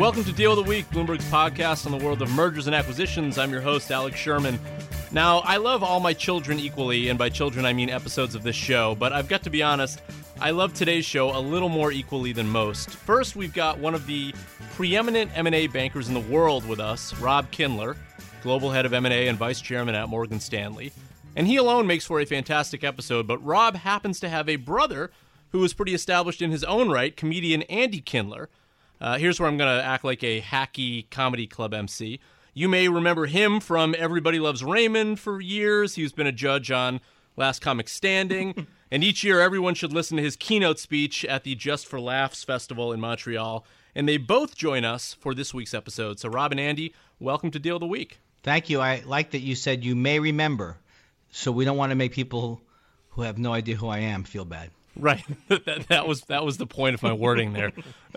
Welcome to Deal of the Week, Bloomberg's podcast on the world of mergers and acquisitions. I'm your host, Alex Sherman. Now, I love all my children equally, and by children I mean episodes of this show, but I've got to be honest, I love today's show a little more equally than most. First, we've got one of the preeminent M&A bankers in the world with us, Rob Kindler, global head of M&A and vice chairman at Morgan Stanley. And he alone makes for a fantastic episode, but Rob happens to have a brother who is pretty established in his own right, comedian Andy Kindler. Uh, here's where I'm going to act like a hacky comedy club MC. You may remember him from Everybody Loves Raymond for years. He's been a judge on Last Comic Standing. and each year, everyone should listen to his keynote speech at the Just for Laughs Festival in Montreal. And they both join us for this week's episode. So, Rob and Andy, welcome to Deal of the Week. Thank you. I like that you said you may remember. So, we don't want to make people who have no idea who I am feel bad. Right. that, that, was that was the point of my wording there.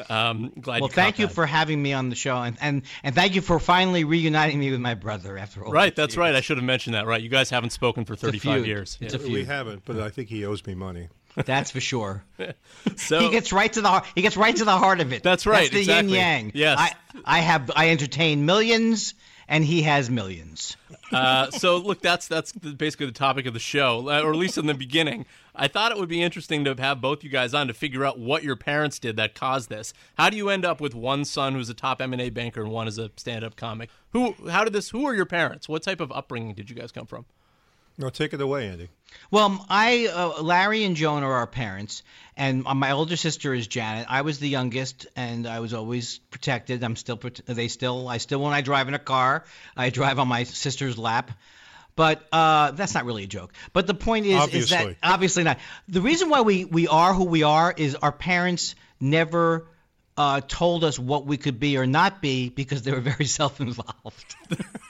Um, glad. Well, you thank you that. for having me on the show, and, and and thank you for finally reuniting me with my brother after all. Right. That's years. right. I should have mentioned that. Right. You guys haven't spoken for 35 years. It's a Yeah. feud. We haven't, but I think he owes me money. That's for sure. So he gets right to the heart. He gets right to the heart of it. That's right, That's the exactly. yin yang. Yes. I I have I entertain millions, and he has millions. Uh, so look, that's that's basically the topic of the show, or at least in the beginning. I thought it would be interesting to have both you guys on to figure out what your parents did that caused this. How do you end up with one son who's a top M and A banker and one is a stand-up comic? Who? How did this? Who are your parents? What type of upbringing did you guys come from? No, take it away, Andy. Well, I uh, Larry and Joan are our parents, and my older sister is Janet. I was the youngest, and I was always protected. I'm still they still I still when I drive in a car, I drive on my sister's lap. But uh, that's not really a joke. But the point is, is that Obviously. obviously not. The reason why we we are who we are is our parents never. Uh, told us what we could be or not be because they were very self-involved.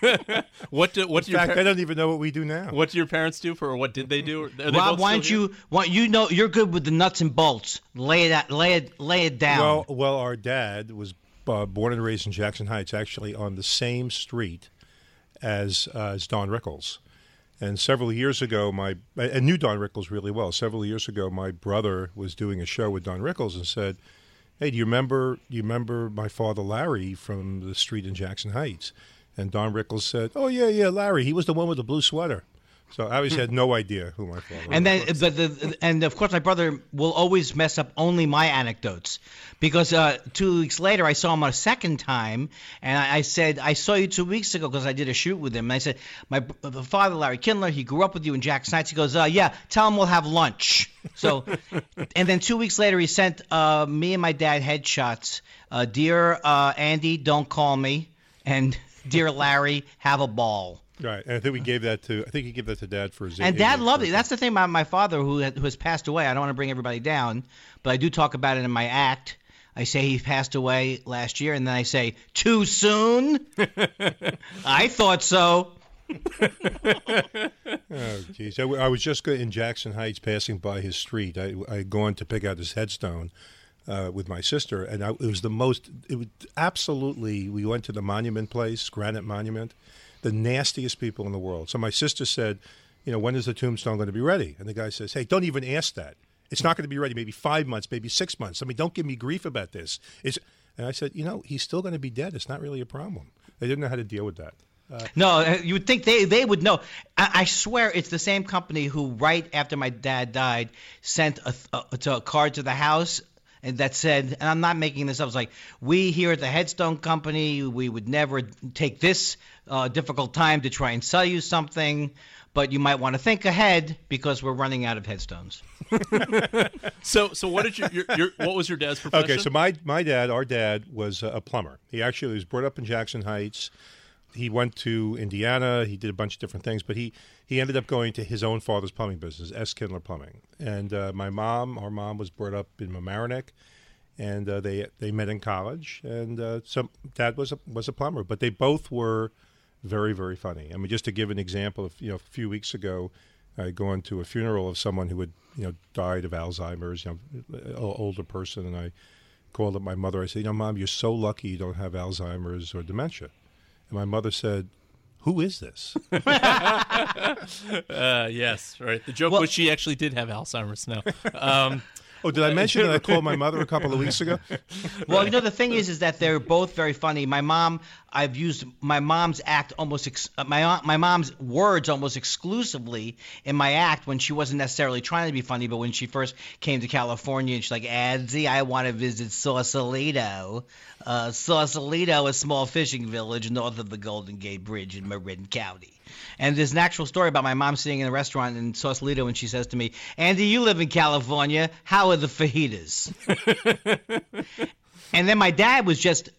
What do what do In your fact, par- I don't even know what we do now. what do your parents do for or what did they do? Are they Rob, both why don't you? Why, you know you're good with the nuts and bolts. Lay it out, lay it lay it down. Well, well, our dad was uh, born and raised in Jackson Heights, actually on the same street as uh, as Don Rickles. And several years ago, my I knew Don Rickles really well. Several years ago, my brother was doing a show with Don Rickles and said, "Hey, do you remember? You remember my father Larry from the street in Jackson Heights?" And Don Rickles said, "Oh yeah, yeah, Larry. He was the one with the blue sweater." So I obviously had no idea who my father was. and then, but the, and of course, my brother will always mess up only my anecdotes, because uh, two weeks later I saw him a second time, and I, I said, "I saw you two weeks ago because I did a shoot with him." And I said, "My father, Larry Kindler, he grew up with you in Jackson Heights." He goes, uh, "Yeah, tell him we'll have lunch." So, and then two weeks later he sent uh, me and my dad headshots. Uh, Dear uh, Andy, don't call me, and Dear Larry, have a ball. Right, and I think we gave that to I think he gave that to Dad for his. And Dad loved it. That's the thing about my father, who had, who has passed away. I don't want to bring everybody down, but I do talk about it in my act. I say he passed away last year, and then I say too soon. I thought so. Oh, geez. I, I was just in Jackson Heights passing by his street. I, I had gone to pick out his headstone uh, with my sister, and I, it was the most, it was absolutely, we went to the monument place, Granite Monument, the nastiest people in the world. So my sister said, you know, when is the tombstone going to be ready? And the guy says, hey, don't even ask that. It's not going to be ready maybe five months, maybe six months. I mean, don't give me grief about this. It's, and I said, you know, he's still going to be dead. It's not really a problem. They didn't know how to deal with that. No, uh, you would think they, they would know. I, I swear it's the same company who, right after my dad died, sent a, a, a card to the house that said, and I'm not making this up, it's like, we here at the Headstone Company, we would never take this uh, difficult time to try and sell you something, but you might want to think ahead because we're running out of headstones. So so what did you, your, your what was your dad's profession? Okay, so my my dad, our dad, was a plumber. He actually was brought up in Jackson Heights. He went to Indiana. He did a bunch of different things, but he he ended up going to his own father's plumbing business, S. Kindler Plumbing. And uh, my mom, our mom, was brought up in Mamaroneck, and uh, they they met in college. And uh, so dad was a was a plumber, but they both were very very funny. I mean, just to give an example, of, you know, a few weeks ago, I gone to a funeral of someone who had you know died of Alzheimer's, you know, older person, and I called up my mother. I said, you know, mom, you're so lucky you don't have Alzheimer's or dementia. And my mother said, who is this? Uh, yes, right. The joke Well- was she actually did have Alzheimer's now. Um, Oh, did I mention that I called my mother a couple of weeks ago? Well, you know the thing is, is that they're both very funny. My mom, I've used my mom's act almost ex- uh, my my mom's words almost exclusively in my act when she wasn't necessarily trying to be funny, but when she first came to California and she's like, "Adsy, I want to visit Sausalito." Uh, Sausalito, a small fishing village north of the Golden Gate Bridge in Marin County. And there's an actual story about my mom sitting in a restaurant in Sausalito and she says to me, Andy, you live in California. How are the fajitas? and then my dad was just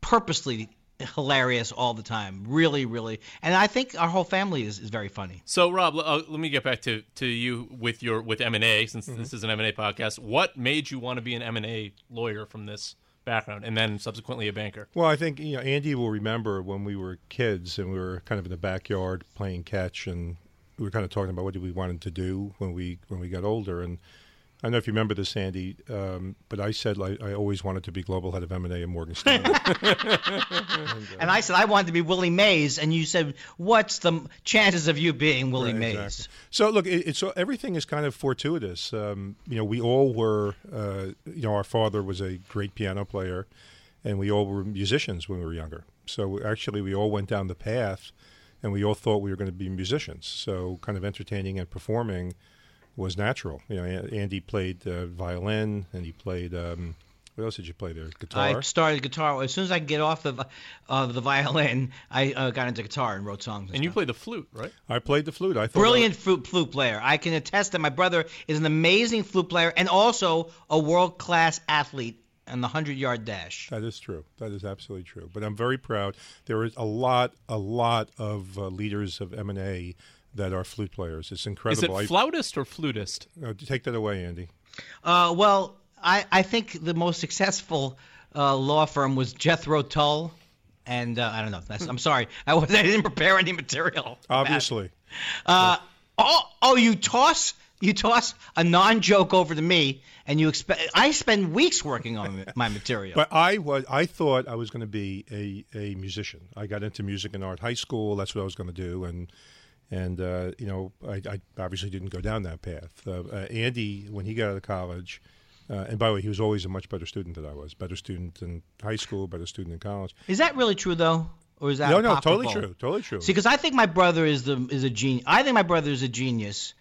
purposely hilarious all the time. Really, really. And I think our whole family is, is very funny. So, Rob, l- uh, let me get back to, to you with your with M and A, since this is an M and A podcast. What made you want to be an M and A lawyer from this background, and then subsequently a banker? Well, I think you know Andy will remember when we were kids and we were kind of in the backyard playing catch, and we were kind of talking about what we wanted to do when we when we got older. And I don't know if you remember this, Andy, um, but I said like, I always wanted to be global head of M and A at Morgan Stanley. And I said I wanted to be Willie Mays, and you said, "What's the chances of you being Willie Right, Mays?" exactly. So look, it, it's everything is kind of fortuitous. Um, you know, we all were. Uh, you know, our father was a great piano player, and we all were musicians when we were younger. So actually, we all went down the path, and we all thought we were going to be musicians. So kind of entertaining and performing was natural. You know, Andy played uh, violin, and he played. Um, what else did you play there? Guitar. I started guitar as soon as I could get off of uh, the violin. I uh, got into guitar and wrote songs. And, And you played the flute, right? I played the flute. I thought brilliant flute, flute player. I can attest that my brother is an amazing flute player and also a world class athlete on the hundred yard dash. That is true. That is absolutely true. But I'm very proud. There is a lot, a lot of uh, leaders of M and A that are flute players. It's incredible. Is incredible. it flautist or flutist? I, uh, take that away, Andy. Uh, well, I, I think the most successful uh, law firm was Jethro Tull. And uh, I don't know. That's, I'm sorry. I, was, I didn't prepare any material. Obviously, Uh, oh, oh, you toss you toss a non-joke over to me, and you expect I spend weeks working on my material. but I was. I thought I was going to be a, a musician. I got into music and art high school. That's what I was going to do, and and uh, you know, I, I obviously didn't go down that path. Uh, uh, Andy, when he got out of college. Uh, and by the way, he was always a much better student than I was. Better student in high school, better student in college. is that really true though, or is that No, no, totally true. Totally true. See, because I think my brother is the is a genius. I think my brother is a genius,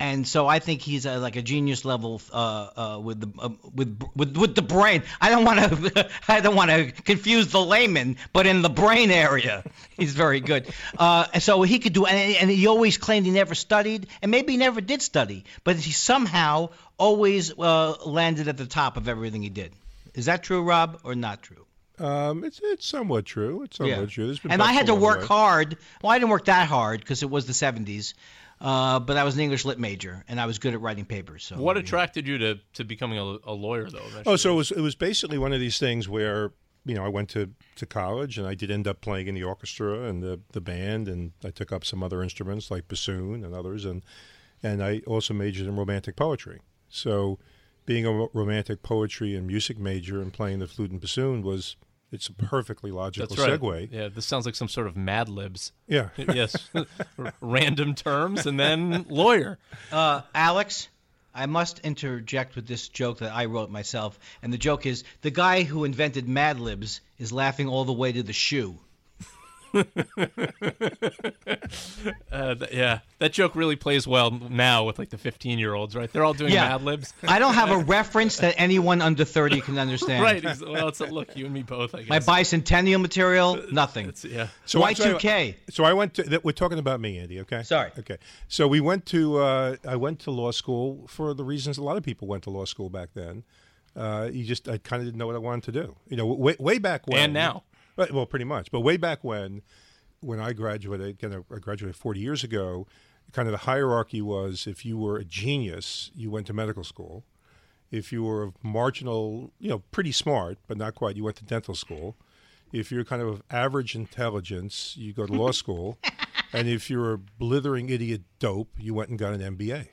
and so I think he's a, like a genius level uh, uh, with the uh, with with with the brain. I don't want to I don't want to confuse the layman, but in the brain area, he's very good. Uh, and so he could do, and, and he always claimed he never studied, and maybe he never did study, but he somehow always uh, landed at the top of everything he did. Is that true, Rob, or not true? Um, it's it's somewhat true. It's somewhat true. Been and I had to work way. hard. Well, I didn't work that hard because it was the 70s. Uh, but I was an English lit major, and I was good at writing papers. So What attracted you to, to becoming a, a lawyer, though? Oh, so it was it was basically one of these things where you know I went to, to college and I did end up playing in the orchestra and the, the band and I took up some other instruments like bassoon and others and and I also majored in romantic poetry. So being a romantic poetry and music major and playing the flute and bassoon was it's a perfectly logical That's right. segue. Yeah, this sounds like some sort of Mad Libs. Yeah. yes, random terms and then lawyer. Uh, Alex, I must interject with this joke that I wrote myself. And the joke is the guy who invented Mad Libs is laughing all the way to the shoe. Uh, th- yeah, that joke really plays well now with like the 15 year olds, right? They're all doing Yeah. Mad Libs. I don't have a reference that anyone under 30 can understand. right. Well, it's a, look, you and me both, I My bicentennial material, nothing. It's, yeah. So I- so I- Y2K. So I went to. that- We're talking about me, Andy. Okay. Sorry. Okay. So we went to. Uh, I went to law school for the reasons a lot of people went to law school back then. Uh, you just, I kind of didn't know what I wanted to do. You know, way, way back when. And now. Right, well, pretty much. But way back when, when I graduated, again, I graduated 40 years ago. Kind of the hierarchy was if you were a genius, you went to medical school. If you were marginal, you know, pretty smart, but not quite, you went to dental school. If you're kind of of average intelligence, you go to law school. and if you're a blithering idiot dope, you went and got an MBA.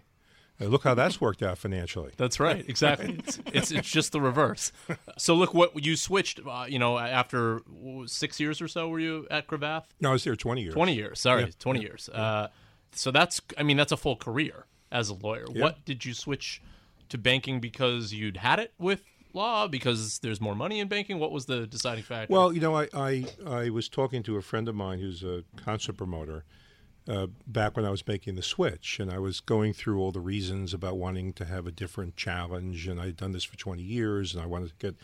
Look how that's worked out financially. That's right. Exactly. it's, it's it's just the reverse. So look, what you switched. Uh, you know, after six years or so, were you at Cravath? No, I was there 20 years. 20 years. Sorry, 20 years. Uh, so that's. I mean, that's a full career as a lawyer. What did you switch to banking because you'd had it with law because there's more money in banking? What was the deciding factor? Well, you know, I, I, I was talking to a friend of mine who's a concert promoter uh, back when I was making the switch, and I was going through all the reasons about wanting to have a different challenge, and I'd done this for 20 years, and I wanted to get,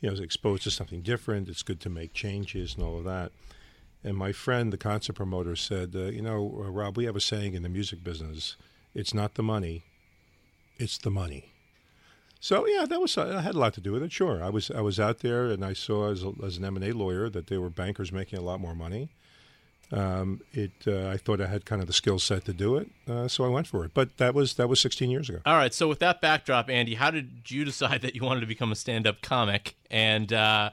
you know, exposed to something different. It's good to make changes and all of that. And my friend, the concert promoter, said, uh, "You know, uh, Rob, we have a saying in the music business: it's not the money, it's the money." So yeah, that was I had a lot to do with it. Sure, I was I was out there and I saw as, a, as an M and A lawyer that there were bankers making a lot more money. Um, it uh, I thought I had kind of the skill set to do it, uh, so I went for it. But that was that was 16 years ago. All right. So with that backdrop, Andy, how did you decide that you wanted to become a stand-up comic? And uh,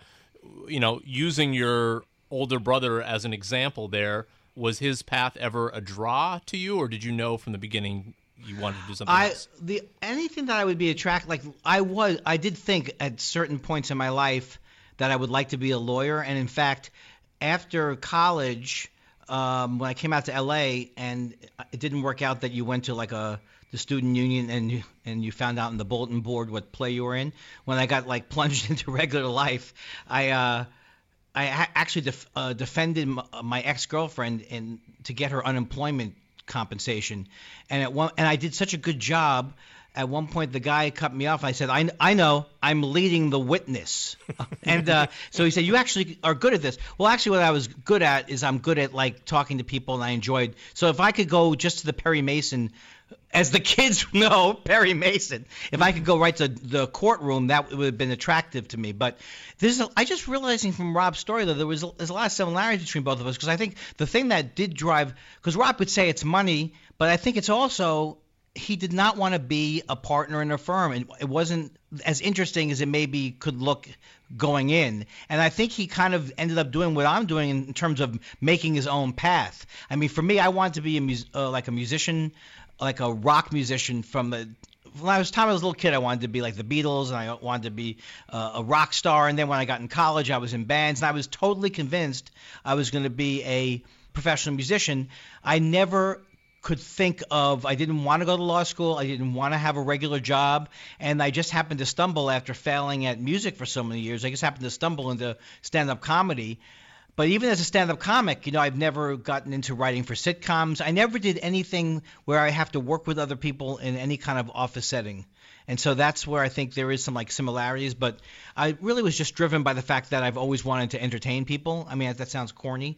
you know, using your older brother as an example, there was his path ever a draw to you, or did you know from the beginning you wanted to do something I else? the anything that I would be attracted like I was I did think at certain points in my life that I would like to be a lawyer and in fact after college um, when I came out to LA and it didn't work out that you went to like a the student union and you and you found out in the bulletin board what play you were in when I got like plunged into regular life I uh I actually def- uh, defended m- my ex-girlfriend in to get her unemployment compensation. And at one, and I did such a good job. At one point, the guy cut me off. I said, "I, I know. I'm leading the witness." and uh, so he said, "You actually are good at this." Well, actually, what I was good at is I'm good at like talking to people, and I enjoyed. So if I could go just to the Perry Mason, as the kids know, Perry Mason. If I could go right to the courtroom, that would have been attractive to me. But there's, a, I just realizing from Rob's story though, there was there's a lot of similarities between both of us because I think the thing that did drive, because Rob would say it's money, but I think it's also he did not want to be a partner in a firm, and it wasn't as interesting as it maybe could look going in. And I think he kind of ended up doing what I'm doing in terms of making his own path. I mean, for me, I wanted to be a mus- uh, like a musician, like a rock musician from the when I was time I was a little kid, I wanted to be like the Beatles, and I wanted to be uh, a rock star. And then when I got in college, I was in bands, and I was totally convinced I was going to be a professional musician. I never could think of I didn't want to go to law school. I didn't want to have a regular job, and I just happened to stumble after failing at music for so many years. I just happened to stumble into stand-up comedy. But even as a stand-up comic, you know, I've never gotten into writing for sitcoms. I never did anything where I have to work with other people in any kind of office setting. And so that's where I think there is some like similarities, but I really was just driven by the fact that I've always wanted to entertain people. I mean, that sounds corny.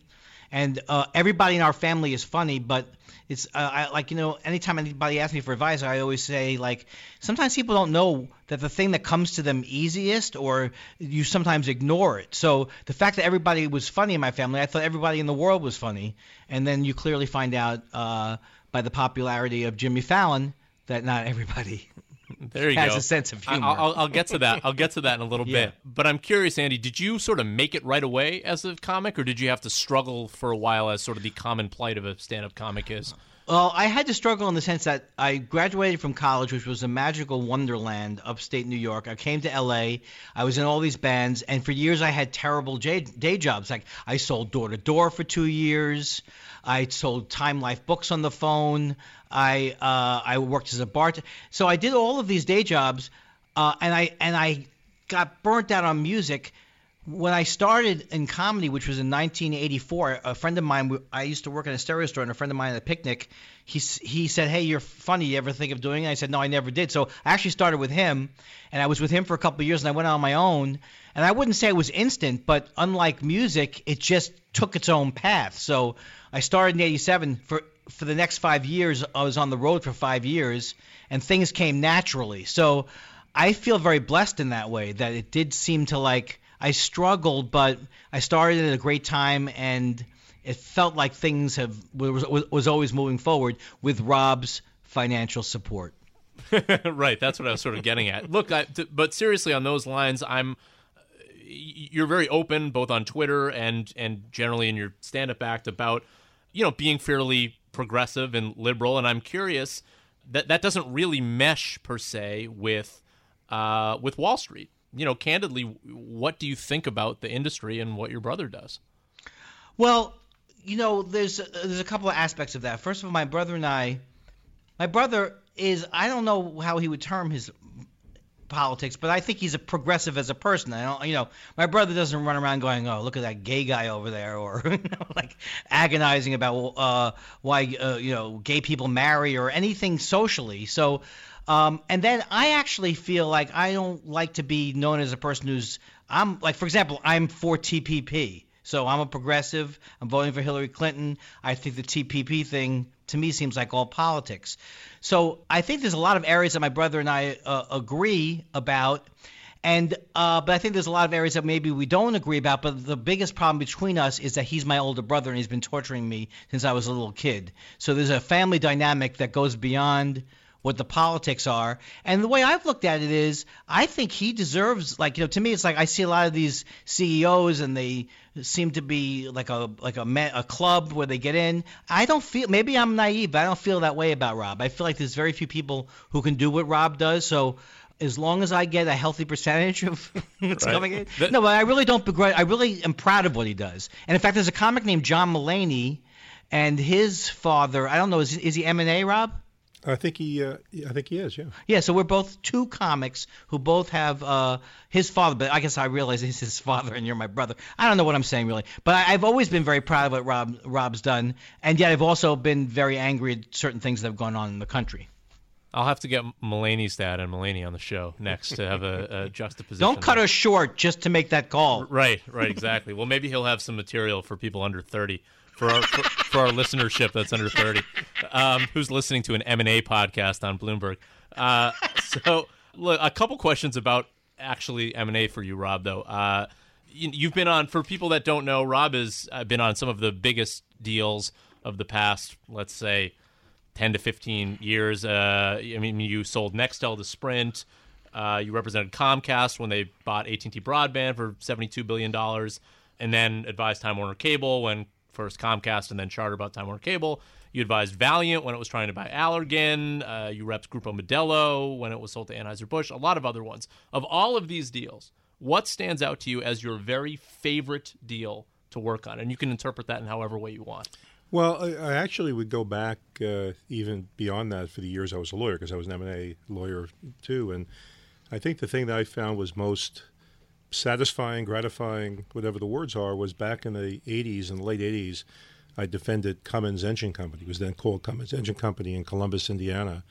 And uh, everybody in our family is funny, but it's uh, I, like you know, anytime anybody asks me for advice, I always say like sometimes people don't know that the thing that comes to them easiest, or you sometimes ignore it. So the fact that everybody was funny in my family, I thought everybody in the world was funny, and then you clearly find out uh, by the popularity of Jimmy Fallon that not everybody There you has go. a sense of I- humor. I'll, I'll get to that. I'll get to that in a little Yeah. bit. But I'm curious, Andy, did you sort of make it right away as a comic, or did you have to struggle for a while as sort of the common plight of a stand-up comic is? Well, I had to struggle in the sense that I graduated from college, which was a magical wonderland, upstate New York. I came to LA. I was in all these bands, and for years I had terrible day, day jobs. Like I sold door to door for two years. I sold Time Life books on the phone. I uh, I worked as a bartender. So I did all of these day jobs, uh, and I and I got burnt out on music when I started in comedy, which was in 1984, a friend of mine, I used to work in a stereo store, and a friend of mine at a picnic, he he said, "Hey, you're funny. You ever think of doing it?" I said, "No, I never did." So I actually started with him, and I was with him for a couple of years, and I went on my own. And I wouldn't say it was instant, but unlike music, it just took its own path. So I started in '87. For for the next five years, I was on the road for five years, and things came naturally. So I feel very blessed in that way that it did seem to like I struggled, but I started at a great time, and it felt like things have was, was always moving forward with Rob's financial support. right, that's what I was sort of getting at. Look, I, t- but seriously, on those lines, I'm. You're very open, both on Twitter and and generally in your stand-up act about, you know, being fairly progressive and liberal. And I'm curious that that doesn't really mesh per se with uh, with Wall Street. You know, candidly, what do you think about the industry and what your brother does? Well, you know, there's there's a couple of aspects of that. First of all, my brother and I, my brother is I don't know how he would term his politics, but I think he's a progressive as a person. I don't, you know, my brother doesn't run around going, "Oh, look at that gay guy over there," or you know, like agonizing about uh, why uh, you know gay people marry or anything socially. So, um, and then I actually feel like I don't like to be known as a person who's I'm like, for example, I'm for TPP. So I'm a progressive. I'm voting for Hillary Clinton. I think the TPP thing to me seems like all politics. So I think there's a lot of areas that my brother and I uh, agree about. And uh, but I think there's a lot of areas that maybe we don't agree about. But the biggest problem between us is that he's my older brother and he's been torturing me since I was a little kid. So there's a family dynamic that goes beyond what the politics are. And the way I've looked at it is, I think he deserves like you know to me it's like I see a lot of these CEOs and they seem to be like a like a a club where they get in. I don't feel maybe I'm naive, but I don't feel that way about Rob. I feel like there's very few people who can do what Rob does. So as long as I get a healthy percentage of what's right. coming in. no, but I really don't begrudge. I really am proud of what he does. And in fact, there's a comic named John Mulaney, and his father. I don't know. Is, is he M and A, Rob? I think he, uh, I think he is, yeah. Yeah, so we're both two comics who both have uh, his father, but I guess I realize he's his father and you're my brother. I don't know what I'm saying really, but I, have always been very proud of what Rob Rob's done, and yet I've also been very angry at certain things that have gone on in the country. I'll have to get Mulaney's dad and Mulaney on the show next to have a, a juxtaposition. Don't cut there. us short just to make that call. Right, right, exactly. well, maybe he'll have some material for people under 30 for our for, for, our listenership that's under 30 um, who's listening to an m&a podcast on bloomberg uh, so look a couple questions about actually m&a for you rob though uh, you, have been on for people that don't know rob has uh, been on some of the biggest deals of the past let's say 10 to 15 years uh, i mean you sold nextel to sprint uh, you represented comcast when they bought at&t broadband for $72 billion and then advised time warner cable when first Comcast and then Charter bought Time Warner Cable. You advised Valeant when it was trying to buy Allergan. Uh, you repped Grupo Modelo when it was sold to Anheuser-Busch, a lot of other ones. Of all of these deals, what stands out to you as your very favorite deal to work on? And you can interpret that in however way you want. Well, I, I actually would go back uh, even beyond that for the years I was a lawyer because I was an M&A lawyer too. And I think the thing that I found was most – satisfying, gratifying, whatever the words are, was back in the 80s, and late 80s, I defended Cummins Engine Company. It was then called Cummins Engine Company in Columbus, Indiana,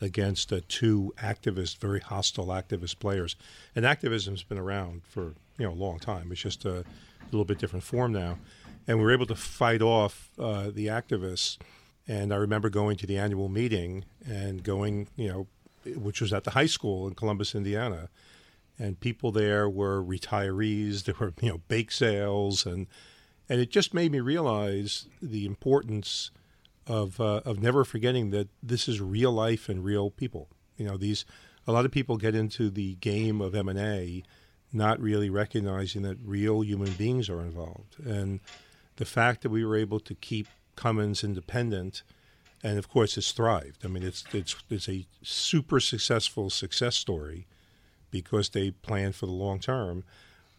against uh, two activist, very hostile activist players. And activism's been around for you know a long time. It's just a little bit different form now. And we were able to fight off uh, the activists. And I remember going to the annual meeting and going, you know, which was at the high school in Columbus, Indiana and people there were retirees. There were you know bake sales, and and it just made me realize the importance of uh, of never forgetting that this is real life and real people. You know, these a lot of people get into the game of M and A, not really recognizing that real human beings are involved, and the fact that we were able to keep Cummins independent. And of course, it's thrived. I mean, it's it's it's a super successful success story, because they planned for the long term.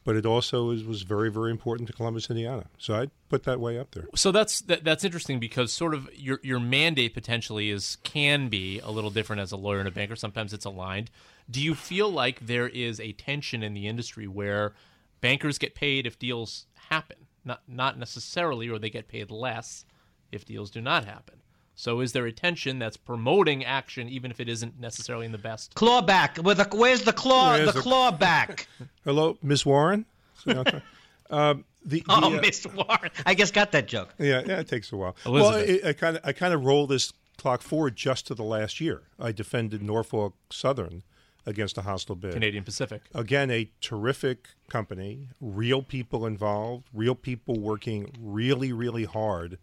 But it also is, was very, very important to Columbus, Indiana. So I'd put that way up there. So that's that, that's interesting because sort of your your mandate potentially is can be a little different as a lawyer and a banker. Sometimes it's aligned. Do you feel like there is a tension in the industry where bankers get paid if deals happen, not not necessarily, or they get paid less if deals do not happen? So is there a tension that's promoting action even if it isn't necessarily in the best? Claw back. With the, where's the claw? Where's the, the claw back. Hello, Miss Warren. um, the, the, oh, uh, Miss Warren. I guess got that joke. Yeah, yeah, it takes a while. Elizabeth. Well, I kind of I kind of roll this clock forward just to the last year. I defended Norfolk Southern against a hostile bid. Canadian Pacific. Again, a terrific company, real people involved, real people working really, really hard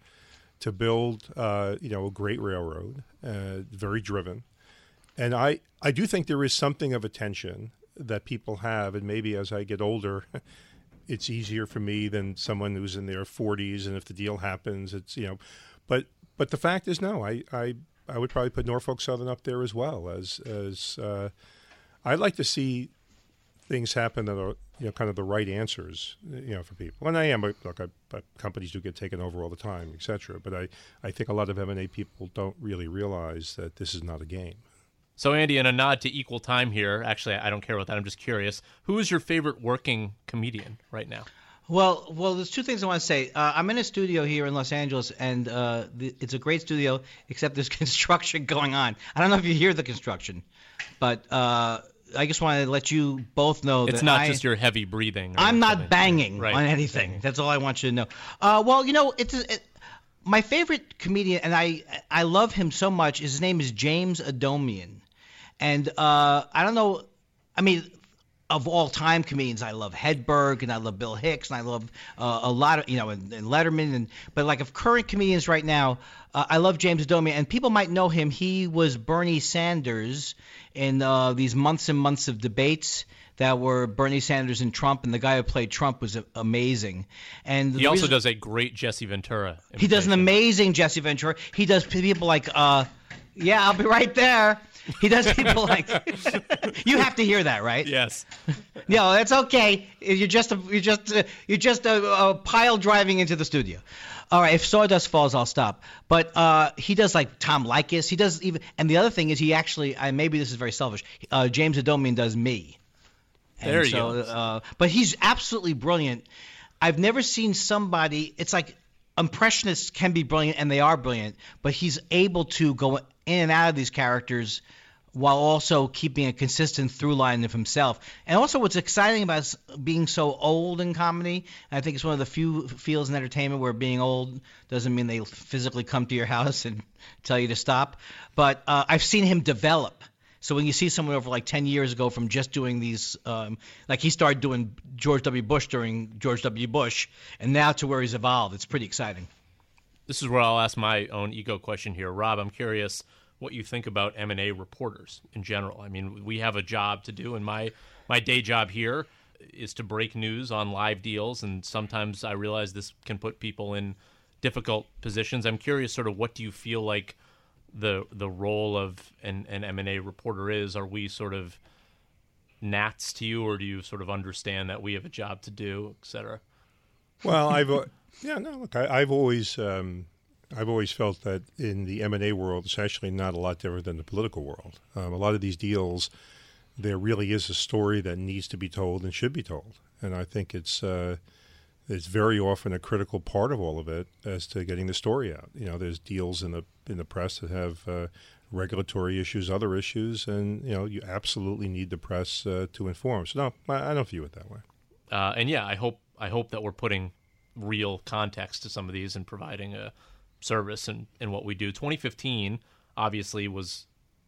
to build, uh, you know, a great railroad, uh, very driven. And I, I do think there is something of a tension that people have, and maybe as I get older, it's easier for me than someone who's in their 40s. And if the deal happens, it's you know, but but the fact is, no, I I, I would probably put Norfolk Southern up there as well as as uh, I'd like to see things happen that are you know kind of the right answers you know for people. And I am look, I, I, companies do get taken over all the time, etc. But I I think a lot of M and A people don't really realize that this is not a game. So, Andy, in a nod to equal time here, actually, I don't care about that. I'm just curious. Who is your favorite working comedian right now? Well, well, there's two things I want to say. Uh, I'm in a studio here in Los Angeles, and uh, the, it's a great studio, except there's construction going on. I don't know if you hear the construction, but uh, I just want to let you both know that It's not I, just your heavy breathing. I'm not something. banging Right. on anything. That's all I want you to know. Uh, well, you know, it's it, my favorite comedian, and I I love him so much. His name is James Adomian, and uh, I don't know. I mean, of all time comedians, I love Hedberg and I love Bill Hicks and I love uh, a lot of you know and, and Letterman and but like of current comedians right now, uh, I love James Adomian and people might know him. He was Bernie Sanders in uh, these months and months of debates that were Bernie Sanders and Trump, and the guy who played Trump was amazing. And He also reason- does a great Jesse Ventura. he does an amazing Jesse Ventura. He does people like, uh, yeah, I'll be right there. He does people like, you have to hear that, right? Yes. No, that's okay. You're just a, you're just a, you're just a, a pile driving into the studio. All right, if sawdust falls, I'll stop. But uh, he does like Tom Leykis. He does even, and the other thing is he actually, I, maybe this is very selfish. Uh, James Adomian does me. And There you so, go. Uh, but he's absolutely brilliant. I've never seen somebody. It's like impressionists can be brilliant, and they are brilliant. But he's able to go in and out of these characters while also keeping a consistent through line of himself. And also, what's exciting about being so old in comedy, I think it's one of the few fields in entertainment where being old doesn't mean they physically come to your house and tell you to stop. But uh, I've seen him develop. So when you see someone over like 10 years ago from just doing these, um, like he started doing George W. Bush during George W. Bush, and now to where he's evolved, it's pretty exciting. This is where I'll ask my own ego question here. Rob, I'm curious what you think about M&A reporters in general. I mean, we have a job to do, and my, my day job here is to break news on live deals, and sometimes I realize this can put people in difficult positions. I'm curious, sort of, what do you feel like the the role of an, an M&A reporter is? Are we sort of gnats to you, or do you sort of understand that we have a job to do, et cetera? Well, I've yeah no look, I, I've always um, I've always felt that in the M and A world, it's actually not a lot different than the political world. Um, a lot of these deals, there really is a story that needs to be told and should be told, and I think it's. Uh, it's very often a critical part of all of it as to getting the story out. You know, there's deals in the in the press that have uh, regulatory issues, other issues, and you know, you absolutely need the press uh, to inform. So no, I, I don't view it that way. uh, and yeah, I hope I hope that we're putting real context to some of these and providing a service and, in what we do. 2015 obviously was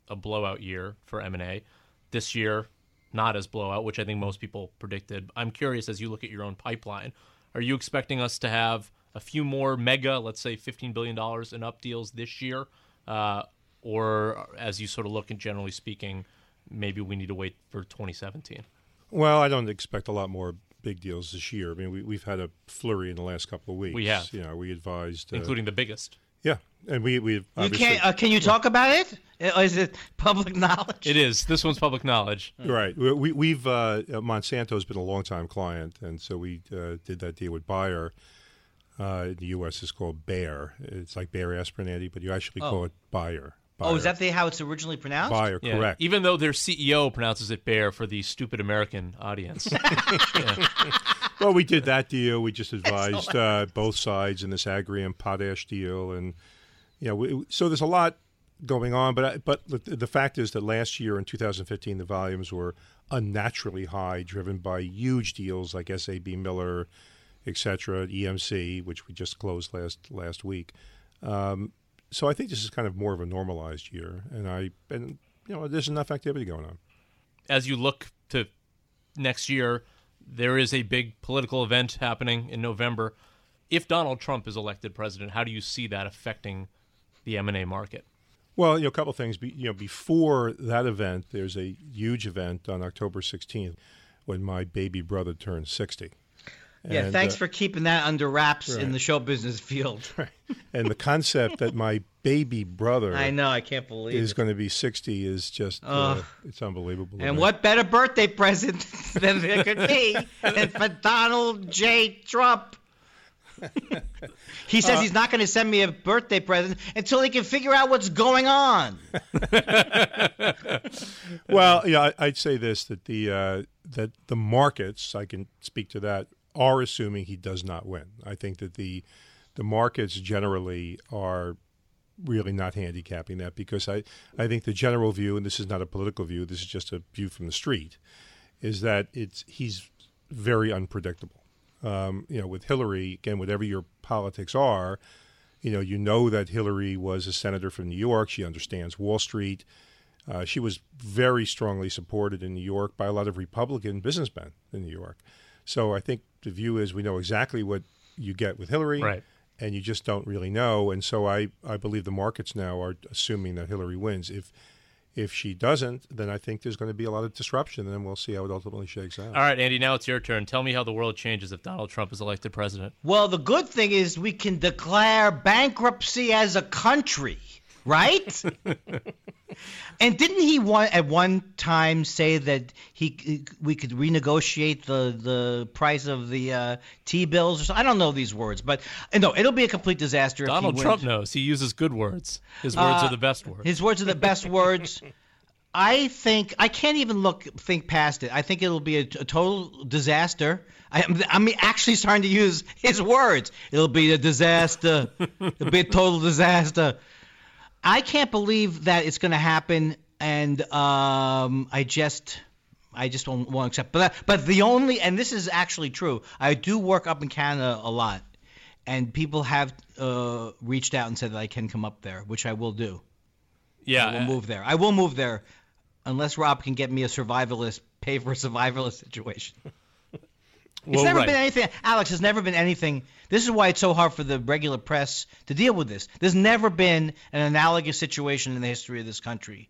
a blowout year for M&A. This year, not as blowout, which I think most people predicted. I'm curious as you look at your own pipeline, are you expecting us to have a few more mega, let's say $15 billion in up deals this year? Uh, or as you sort of look and generally speaking, maybe we need to wait for 2017? Well, I don't expect a lot more big deals this year. I mean, we, we've had a flurry in the last couple of weeks. We have. You know, we advised. Uh, Including the biggest. yeah, and we we You can't. Uh, can you talk about it? Uh, Is it public knowledge? It is. This one's public knowledge. right. We, we- we've uh, Monsanto's been a long time client, and so we uh, did that deal with Bayer. Uh, in the U.S. is called Bayer. It's like Bayer aspirin, Andy, but you actually call Oh. it Bayer. Oh, is that the, how it's originally pronounced? Bayer? Yeah. Correct. Even though their CEO pronounces it bear for the stupid American audience. Well, we did that deal. We just advised uh, both sides in this Agrium potash deal, and you know, we, so there's a lot going on. But I, but the, the fact is that last year in 2015, the volumes were unnaturally high, driven by huge deals like SAB Miller, etc., EMC, which we just closed last last week. Um, so I think this is kind of more of a normalized year, and I and you know, there's enough activity going on. As you look to next year, there is a big political event happening in November. If Donald Trump is elected president, how do you see that affecting the M&A market? Well, you know, a couple things. Be, you know, before that event, there's a huge event on October 16th when my baby brother turns 60. Yeah, And, thanks uh, for keeping that under wraps in the show business field. and the concept that my baby brother I know, I can't believe is it. going to be 60 is just uh, it's unbelievable. And what better birthday present than there could be than for Donald J. Trump? He says he's not going to send me a birthday present until he can figure out what's going on. Well, yeah, I'd say this that the uh, that the markets, I can speak to that, are assuming he does not win. I think that the the markets generally are really not handicapping that because I, I think the general view, and this is not a political view, this is just a view from the street, is that it's he's very unpredictable. Um, you know, with Hillary, again, whatever your politics are, you know, you know that Hillary was a senator from New York. She understands Wall Street. Uh, she was very strongly supported in New York by a lot of Republican businessmen in New York. So I think the view is we know exactly what you get with Hillary, Right. and you just don't really know. And so I, I believe the markets now are assuming that Hillary wins. If if she doesn't, then I think there's going to be a lot of disruption, and then we'll see how it ultimately shakes out. All right, Andy. Now it's your turn. Tell me how the world changes if Donald Trump is elected president. Well, the good thing is we can declare bankruptcy as a country, right? and didn't he one, at one time say that he we could renegotiate the the price of the uh, T bills? Or so? I don't know these words, but no, it'll be a complete disaster. Donald if he Trump wins. knows. He uses good words. His words Uh, are the best words. His words are the best words. I think I can't even look think past it. I think it'll be a, a total disaster. I, I'm, I'm actually starting to use his words. It'll be a disaster. It'll be a total disaster. I can't believe that it's going to happen, and um, I just. I just won't, want to accept. But but the only and this is actually true. I do work up in Canada a lot, and people have uh, reached out and said that I can come up there, which I will do. yeah. I will move there. I will move there, unless Rob can get me a survivalist, pay for a survivalist situation. It's well, never right. been anything. Alex, has never been anything. This is why it's so hard for the regular press to deal with this. There's never been an analogous situation in the history of this country.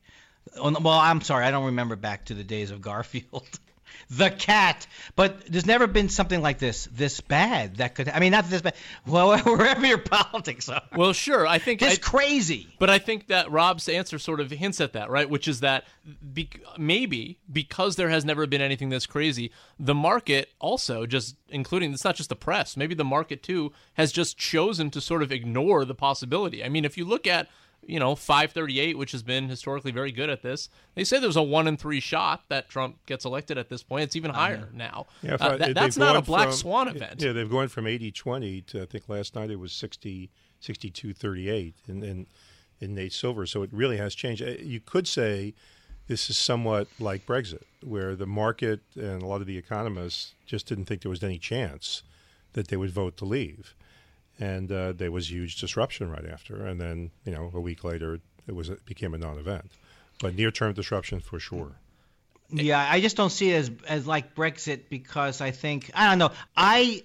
Well, I'm sorry, I don't remember back to the days of Garfield. the cat. But there's never been something like this, this bad. That could, I mean, not this bad. Well, wherever your politics are, Well, sure. I think it's crazy. But I think that Rob's answer sort of hints at that, right? Which is that be- maybe because there has never been anything this crazy, the market also just, including it's not just the press, maybe the market too has just chosen to sort of ignore the possibility. I mean, if you look at you know 538, which has been historically very good at this, they say there's a one in three shot that Trump gets elected at this point. It's even higher now. Yeah, Uh, that- that's not a black from- swan event. Yeah, they've gone from 80-20 to I think last night it was 60 62-38 in, in in Nate Silver. So it really has changed. Uh, You could say this is somewhat like Brexit, where the market and a lot of the economists just didn't think there was any chance that they would vote to leave, and uh, there was huge disruption right after. And then you know a week later it was it became a non-event, but near-term disruption for sure. Yeah, I just don't see it as as like Brexit because I think I don't know. I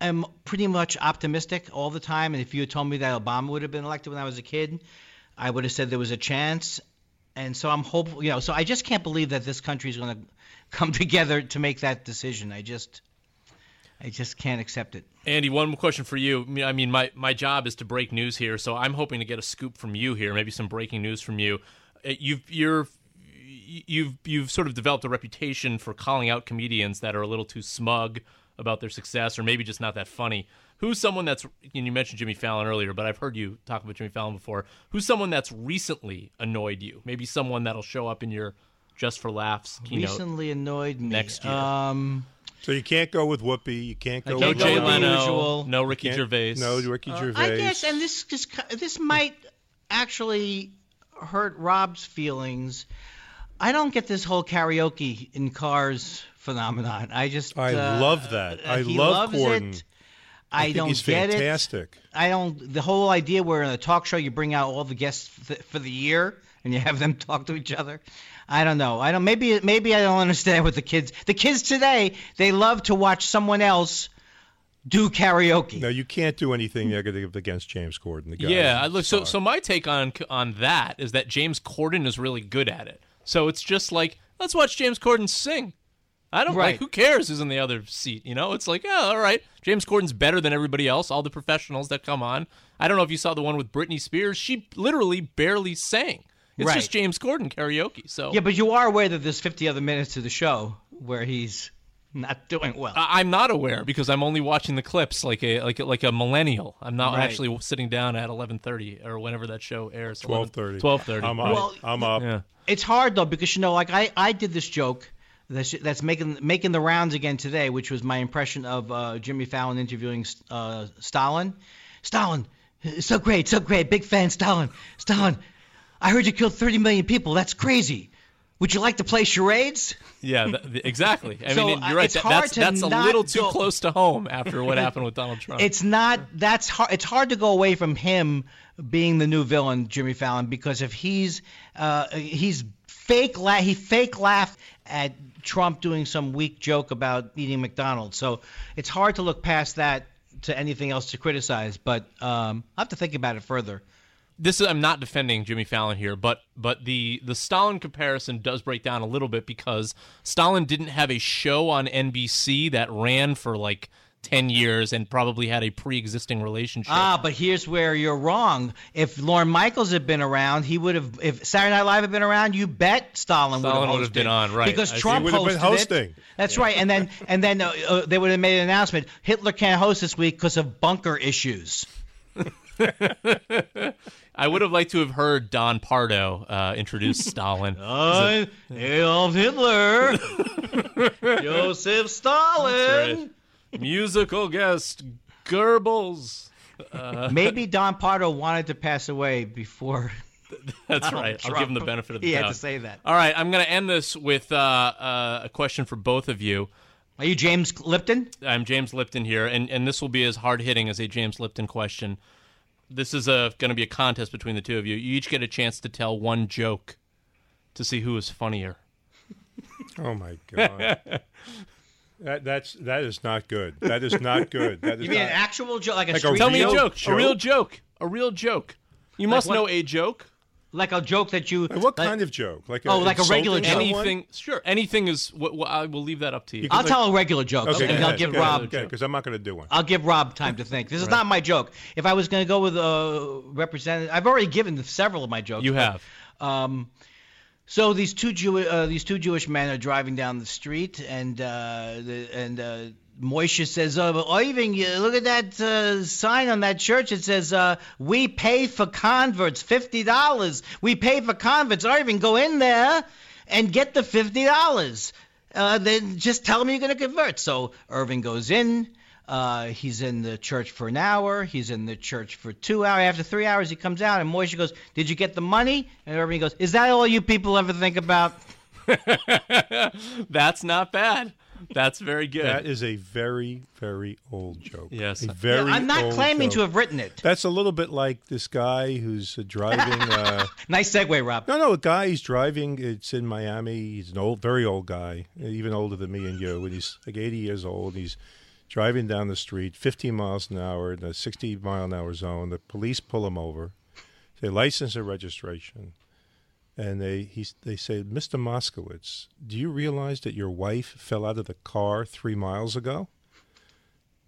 am pretty much optimistic all the time, and if you had told me that Obama would have been elected when I was a kid, I would have said there was a chance. And so I'm hopeful, you know. So I just can't believe that this country is going to come together to make that decision. I just, I just can't accept it. Andy, one more question for you. I mean- my, my job is to break news here, so I'm hoping to get a scoop from you here, maybe some breaking news from you. Uh, You've you're you've you've sort of developed a reputation for calling out comedians that are a little too smug about their success, or maybe just not that funny. Who's someone that's and you mentioned Jimmy Fallon earlier, but I've heard you talk about Jimmy Fallon before. Who's someone that's recently annoyed you? Maybe someone that'll show up in your just for laughs keynote. Recently annoyed me. Next year. Um, So you can't go with Whoopi. You can't go I no can't with go Jay Leno, usual. no Ricky Gervais, No, Ricky Uh, Gervais. I guess, and this just this might actually hurt Rob's feelings. I don't get this whole karaoke in cars phenomenon. I just I uh, love that. I he love loves Corden. It. I, think don't he's get fantastic. it. I don't. The whole idea where in a talk show you bring out all the guests for the, for the year and you have them talk to each other. I don't know. I don't. Maybe maybe I don't understand what the kids. The kids today they love to watch someone else do karaoke. No, you can't do anything negative against James Corden. The guy Yeah, I look. So, so my take on on that is that James Corden is really good at it. So it's just like let's watch James Corden sing. I don't Right. like. Who cares who's in the other seat? You know, it's like, yeah, all right. James Corden's better than everybody else. All the professionals that come on. I don't know if you saw the one with Britney Spears. She literally barely sang. It's Right. just James Corden karaoke. So Yeah, but you are aware that there's 50 other minutes to the show where he's not doing well. I- I'm not aware because I'm only watching the clips like a like a, like a millennial. I'm not Right. actually sitting down at 11:30 or whenever that show airs. 12:30. 12:30. I'm up. Well, I'm up. Yeah. it's hard though because you know, like I, I did this joke that's, that's making making the rounds again today, which was my impression of uh, Jimmy Fallon interviewing uh, Stalin. Stalin, so great, so great, big fan, Stalin. Stalin, I heard you killed 30 million people. That's crazy. Would you like to play charades? Yeah, th- exactly. I So, mean, uh, you're right. That- that's that's a little too go- close to home after what happened with Donald Trump. It's not. That's hard. It's hard to go away from him being the new villain, Jimmy Fallon, because if he's uh, he's fake la- he fake laughed at Trump doing some weak joke about eating McDonald's. So it's hard to look past that to anything else to criticize. But um, I have to think about it further. This is I'm not defending Jimmy Fallon here, but but the the Stalin comparison does break down a little bit because Stalin didn't have a show on NBC that ran for like 10 years and probably had a pre-existing relationship. Ah, but here's where you're wrong. If Lorne Michaels had been around, he would have. If Saturday Night Live had been around, you bet Stalin, Stalin would would have been on, right. Because I. Trump He would have been hosting. It. That's right. And then and then uh, uh, they would have made an announcement: Hitler can't host this week because of bunker issues. I would have liked to have heard Don Pardo uh, introduce Stalin. I Adolf Hitler, Joseph Stalin. Musical guest Goebbels. Maybe Don Pardo wanted to pass away before That's right. I'll give him the benefit of the doubt. he doubt. had to say that. All right, I'm going to end this with uh, uh, a question for both of you. Are you James Lipton? I'm James Lipton here, and, and this will be as hard hitting as a James Lipton question. This is a going to be a contest between the two of you. You each get a chance to tell one joke to see who is funnier. Oh my god. that that's that is not good. That is not good. That is You mean not, an actual joke, like a Like a street Tell me a real joke. A real joke? joke. A real joke. You must what? know a joke. Like a joke that you? Like, what like- kind of joke? Like Oh, like a regular joke. Anything. Sure. Anything is. What, what, I will leave that up to you. You I'll could, tell a regular joke, Okay, and go I'll ahead, give ahead, Rob. Okay, because I'm not going to do one. I'll give Rob time to think. This is not my joke. If I was going to go with a representative, I've already given several of my jokes. You but, have. Um, so these two Jew uh, these two Jewish men are driving down the street, and uh, the, and uh, Moishe says, "Oh, Irving, look at that uh, sign on that church. It says uh, we pay for converts, fifty dollars. We pay for converts. Irving, go in there and get the fifty dollars. Uh, then just tell them you're going to convert." So Irving goes in. Uh, he's in the church for an hour. He's in the church for two hours. After three hours, he comes out, and Moishe goes, "Did you get the money?" And Irving goes, "Is that all you people ever think about?" That's not bad. That's very good. That is a very very old joke. Yes. a Yeah, very. I'm not old claiming joke. to have written it. That's a little bit like this guy who's uh, driving. Uh, Nice segue, Rob. no, no, a guy he's driving. It's in Miami. He's an old, very old guy, even older than me and you. And he's like 80 years old. He's driving down the street, 15 miles an hour in a 60 mile an hour zone. The police pull him over. They license and registration, and they he, they say, "Mr. Moskowitz, do you realize that your wife fell out of the car three miles ago?"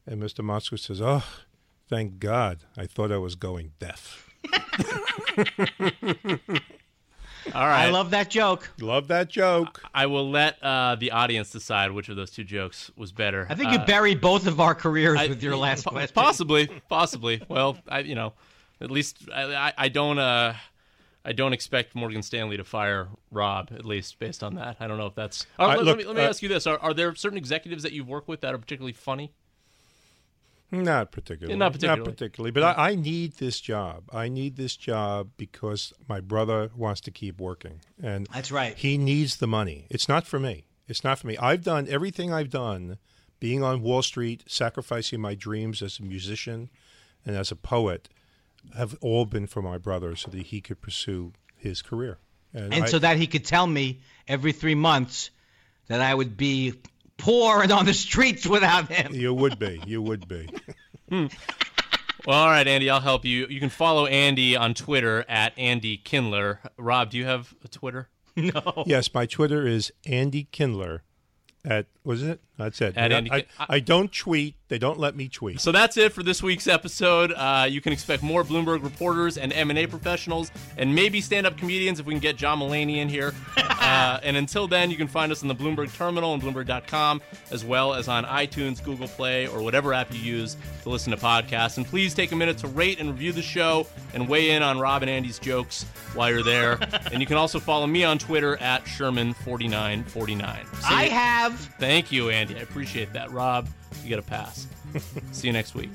And Mr. Moskowitz says, "Oh, thank God! I thought I was going deaf." All right. I love that joke. Love that joke. I will let uh, the audience decide which of those two jokes was better. I think you Uh, buried both of our careers I- with your last po- question. Possibly, possibly. Well, I, you know, at least I, I, I don't, uh, I don't expect Morgan Stanley to fire Rob. At least based on that, I don't know if that's. Uh, let, look, let me, let me uh, ask you this: are, are there certain executives that you've worked with that are particularly funny? Not particularly. Yeah, not particularly. Not particularly. But I, I need this job. I need this job because my brother wants to keep working, and That's right. he needs the money. It's not for me. It's not for me. I've done everything I've done, being on Wall Street, sacrificing my dreams as a musician and as a poet, have all been for my brother so that he could pursue his career. and I- so that he could tell me every three months that I would be poor and on the streets without him. you would be. You would be. Hmm. Well, all right, Andy, I'll help you. You can follow Andy on Twitter at Andy Kindler. Rob, do you have a Twitter? No. yes, my Twitter is Andy Kindler. At was it? That's it. At I, Andy I, K- I- I don't tweet. They don't let me tweet. So that's it for this week's episode. Uh, you can expect more Bloomberg reporters and M&A professionals, and maybe stand-up comedians if we can get John Mulaney in here. uh, and until then, you can find us on the Bloomberg Terminal and Bloomberg.com, as well as on iTunes, Google Play, or whatever app you use to listen to podcasts. And please take a minute to rate and review the show, and weigh in on Rob and Andy's jokes while you're there. and you can also follow me on Twitter at Sherman4949. I have. Thank you, Andy. I appreciate that. Rob, you get a pass. See you next week.